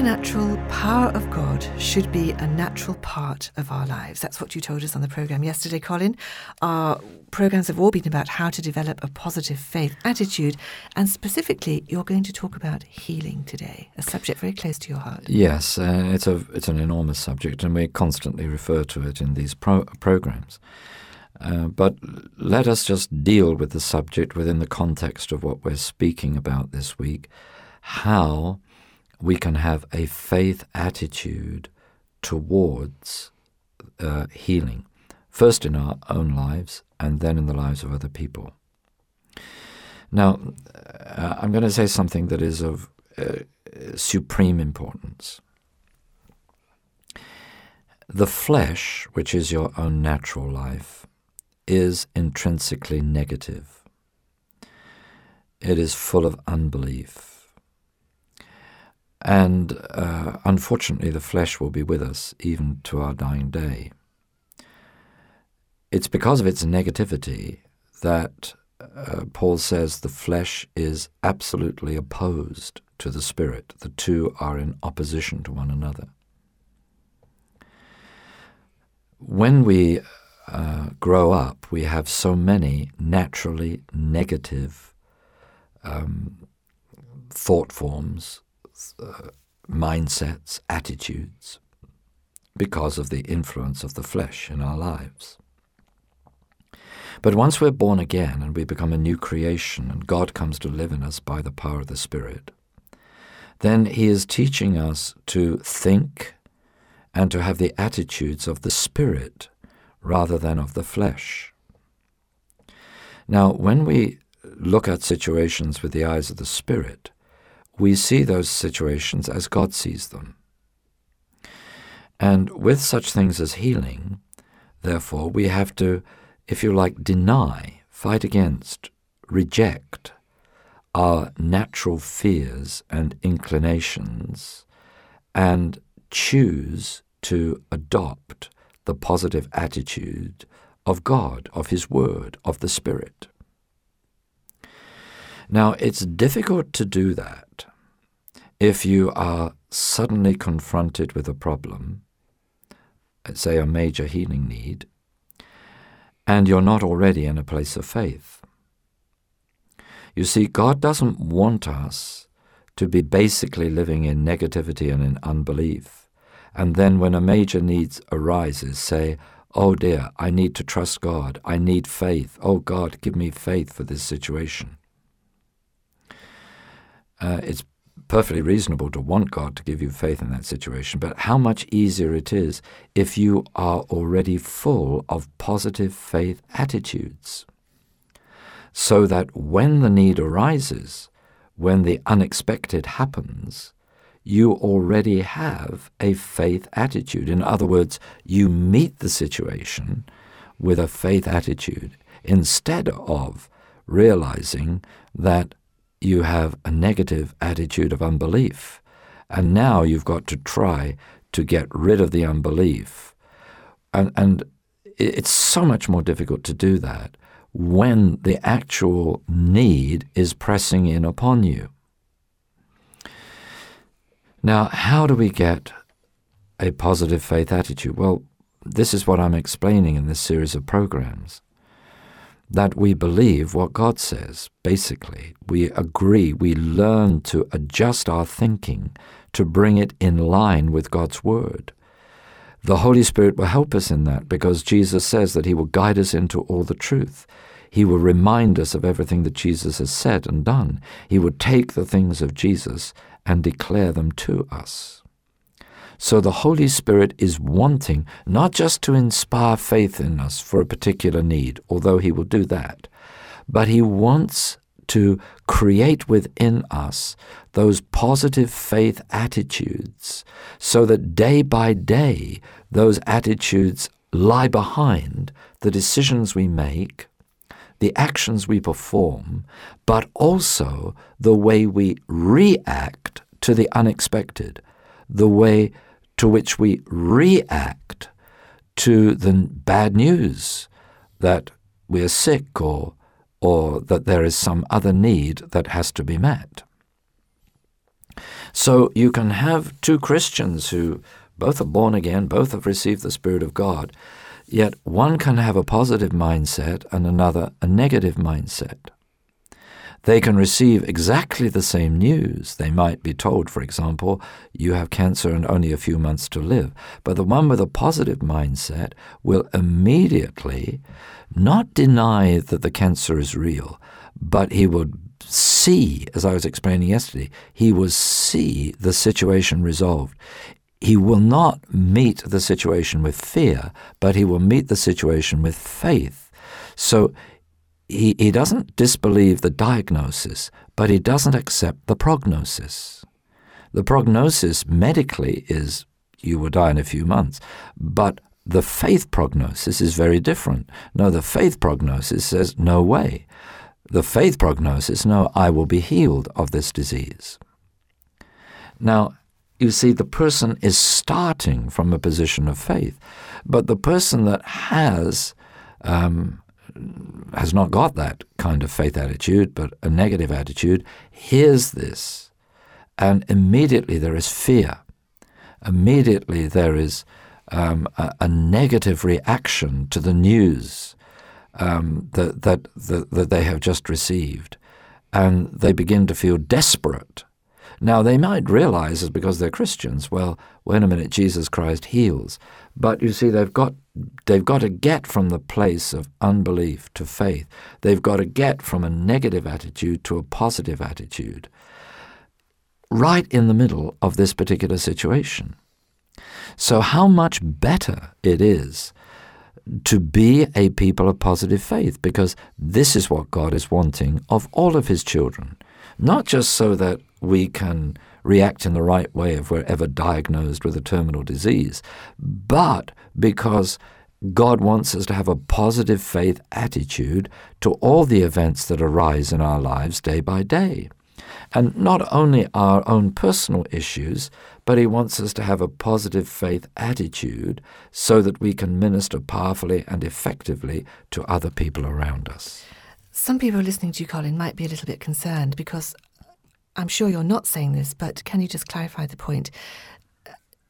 Supernatural power of God should be a natural part of our lives. That's what you told us on the programme yesterday, Colin. Our programmes have all been about how to develop a positive faith attitude, and specifically, you're going to talk about healing today, a subject very close to your heart. Yes, uh, it's a it's an enormous subject, and we constantly refer to it in these pro- programs. Uh, but let us just deal with the subject within the context of what we're speaking about this week. How we can have a faith attitude towards uh, healing, first in our own lives and then in the lives of other people. Now, uh, I'm going to say something that is of uh, supreme importance. The flesh, which is your own natural life, is intrinsically negative. It is full of unbelief and uh, unfortunately, the flesh will be with us even to our dying day. It's because of its negativity that uh, Paul says the flesh is absolutely opposed to the spirit. The two are in opposition to one another. When we uh, grow up, we have so many naturally negative um, thought forms uh, mindsets, attitudes, because of the influence of the flesh in our lives. But once we're born again and we become a new creation and God comes to live in us by the power of the Spirit, then He is teaching us to think and to have the attitudes of the Spirit rather than of the flesh. Now, when we look at situations with the eyes of the Spirit, we see those situations as God sees them. And with such things as healing, therefore, we have to, if you like, deny, fight against, reject our natural fears and inclinations and choose to adopt the positive attitude of God, of His Word, of the Spirit. Now, it's difficult to do that if you are suddenly confronted with a problem, say a major healing need, and you're not already in a place of faith. You see, God doesn't want us to be basically living in negativity and in unbelief, and then when a major need arises, say, Oh dear, I need to trust God. I need faith. Oh God, give me faith for this situation. Uh, it's perfectly reasonable to want God to give you faith in that situation, but how much easier it is if you are already full of positive faith attitudes. So that when the need arises, when the unexpected happens, you already have a faith attitude. In other words, you meet the situation with a faith attitude instead of realizing that you have a negative attitude of unbelief. And now you've got to try to get rid of the unbelief. And, and it's so much more difficult to do that when the actual need is pressing in upon you. Now, how do we get a positive faith attitude? Well, this is what I'm explaining in this series of programs that we believe what God says, basically. We agree, we learn to adjust our thinking to bring it in line with God's Word. The Holy Spirit will help us in that because Jesus says that He will guide us into all the truth. He will remind us of everything that Jesus has said and done. He will take the things of Jesus and declare them to us. So the Holy Spirit is wanting not just to inspire faith in us for a particular need, although He will do that, but He wants to create within us those positive faith attitudes so that day by day those attitudes lie behind the decisions we make, the actions we perform, but also the way we react to the unexpected, the way to which we react to the bad news that we're sick or, or that there is some other need that has to be met. So you can have two Christians who both are born again, both have received the Spirit of God, yet one can have a positive mindset and another a negative mindset. They can receive exactly the same news. They might be told, for example, you have cancer and only a few months to live. But the one with a positive mindset will immediately not deny that the cancer is real, but he would see, as I was explaining yesterday, he will see the situation resolved. He will not meet the situation with fear, but he will meet the situation with faith. So he, he doesn't disbelieve the diagnosis, but he doesn't accept the prognosis. The prognosis medically is you will die in a few months, but the faith prognosis is very different. No, the faith prognosis says, no way. The faith prognosis, no, I will be healed of this disease. Now, you see, the person is starting from a position of faith, but the person that has um, has not got that kind of faith attitude, but a negative attitude, hears this, and immediately there is fear. Immediately there is um, a, a, negative reaction to the news um, that, that, that, that they have just received, and they begin to feel desperate. Now, they might realize it's because they're Christians. Well, wait a minute, Jesus Christ heals. But you see, they've got they've got to get from the place of unbelief to faith. They've got to get from a negative attitude to a positive attitude. Right in the middle of this particular situation. So, how much better it is to be a people of positive faith, because this is what God is wanting of all of His children. Not just so that we can react in the right way if we're ever diagnosed with a terminal disease, but because God wants us to have a positive faith attitude to all the events that arise in our lives day by day. And not only our own personal issues, but He wants us to have a positive faith attitude so that we can minister powerfully and effectively to other people around us. Some people listening to you, Colin, might be a little bit concerned because I'm sure you're not saying this, but can you just clarify the point?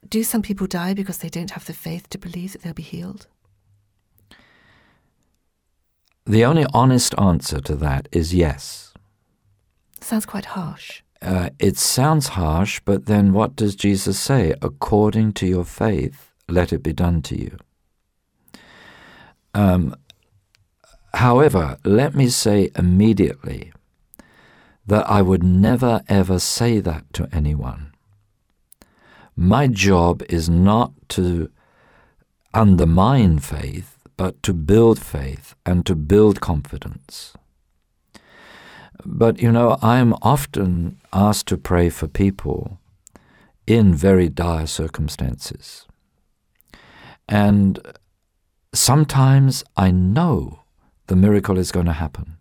Do some people die because they don't have the faith to believe that they'll be healed? The only honest answer to that is yes. Sounds quite harsh. Uh, it sounds harsh, but then what does Jesus say? According to your faith, let it be done to you. Um, however, let me say immediately that I would never ever say that to anyone. My job is not to undermine faith, but to build faith and to build confidence. But you know, I am often asked to pray for people in very dire circumstances. And sometimes I know the miracle is going to happen.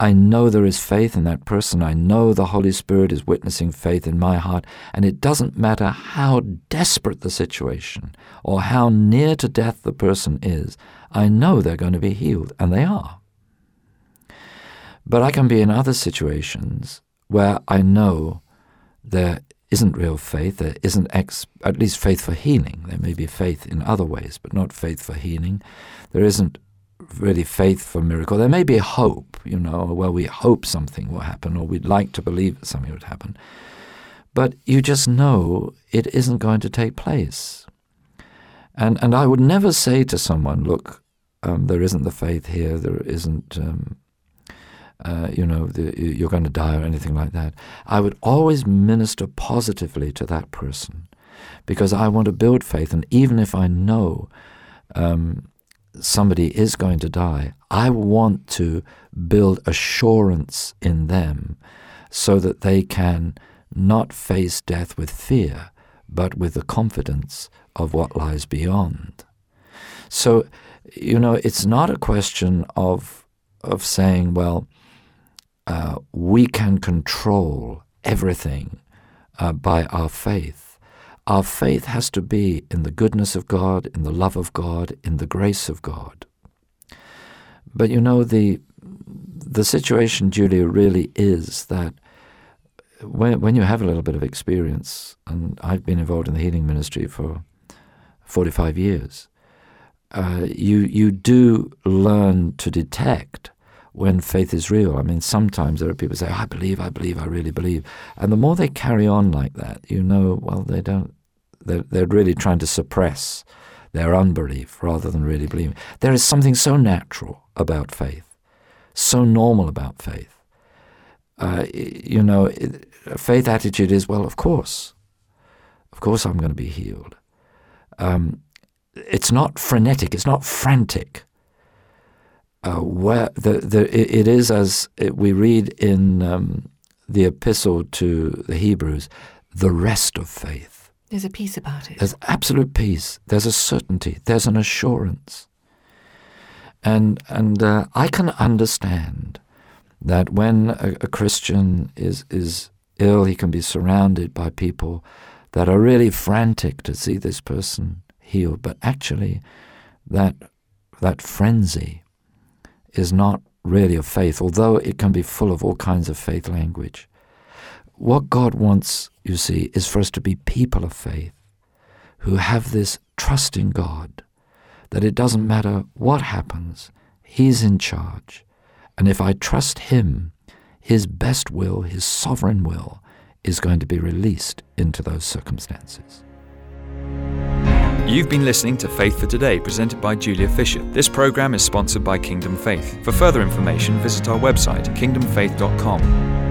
I know there is faith in that person. I know the Holy Spirit is witnessing faith in my heart. And it doesn't matter how desperate the situation or how near to death the person is, I know they're going to be healed, and they are. But I can be in other situations where I know there isn't real faith, there isn't ex- at least faith for healing. There may be faith in other ways, but not faith for healing. There isn't really faith for miracle. There may be hope, you know, well, we hope something will happen, or we'd like to believe that something would happen. But you just know it isn't going to take place. And, and I would never say to someone, look, um, there isn't the faith here, there isn't, um, uh, you know, the, you're going to die or anything like that. I would always minister positively to that person because I want to build faith. And even if I know um, somebody is going to die, I want to build assurance in them so that they can not face death with fear, but with the confidence of what lies beyond. So, you know, it's not a question of of saying, well, uh, we can control everything uh, by our faith. Our faith has to be in the goodness of God, in the love of God, in the grace of God. But you know, the, the situation, Julia, really is that when, when you have a little bit of experience, and I've been involved in the healing ministry for 45 years, uh, you, you do learn to detect when faith is real. I mean, sometimes there are people who say, I believe, I believe, I really believe. And the more they carry on like that, you know, well, they don't, they're, they're really trying to suppress their unbelief rather than really believing. There is something so natural about faith, so normal about faith. Uh, you know, a faith attitude is, well, of course, of course I'm going to be healed. Um, it's not frenetic, it's not frantic. Uh, where the, the, it is as we read in um, the epistle to the Hebrews, the rest of faith. There's a peace about it. There's absolute peace. There's a certainty. There's an assurance. And and uh, I can understand that when a, a Christian is is ill, he can be surrounded by people that are really frantic to see this person healed. But actually, that that frenzy is not really of faith, although it can be full of all kinds of faith language. What God wants, you see, is for us to be people of faith who have this trust in God that it doesn't matter what happens, He's in charge. And if I trust Him, His best will, His sovereign will, is going to be released into those circumstances. You've been listening to Faith for Today, presented by Julia Fisher. This program is sponsored by Kingdom Faith. For further information, visit our website, kingdomfaith.com.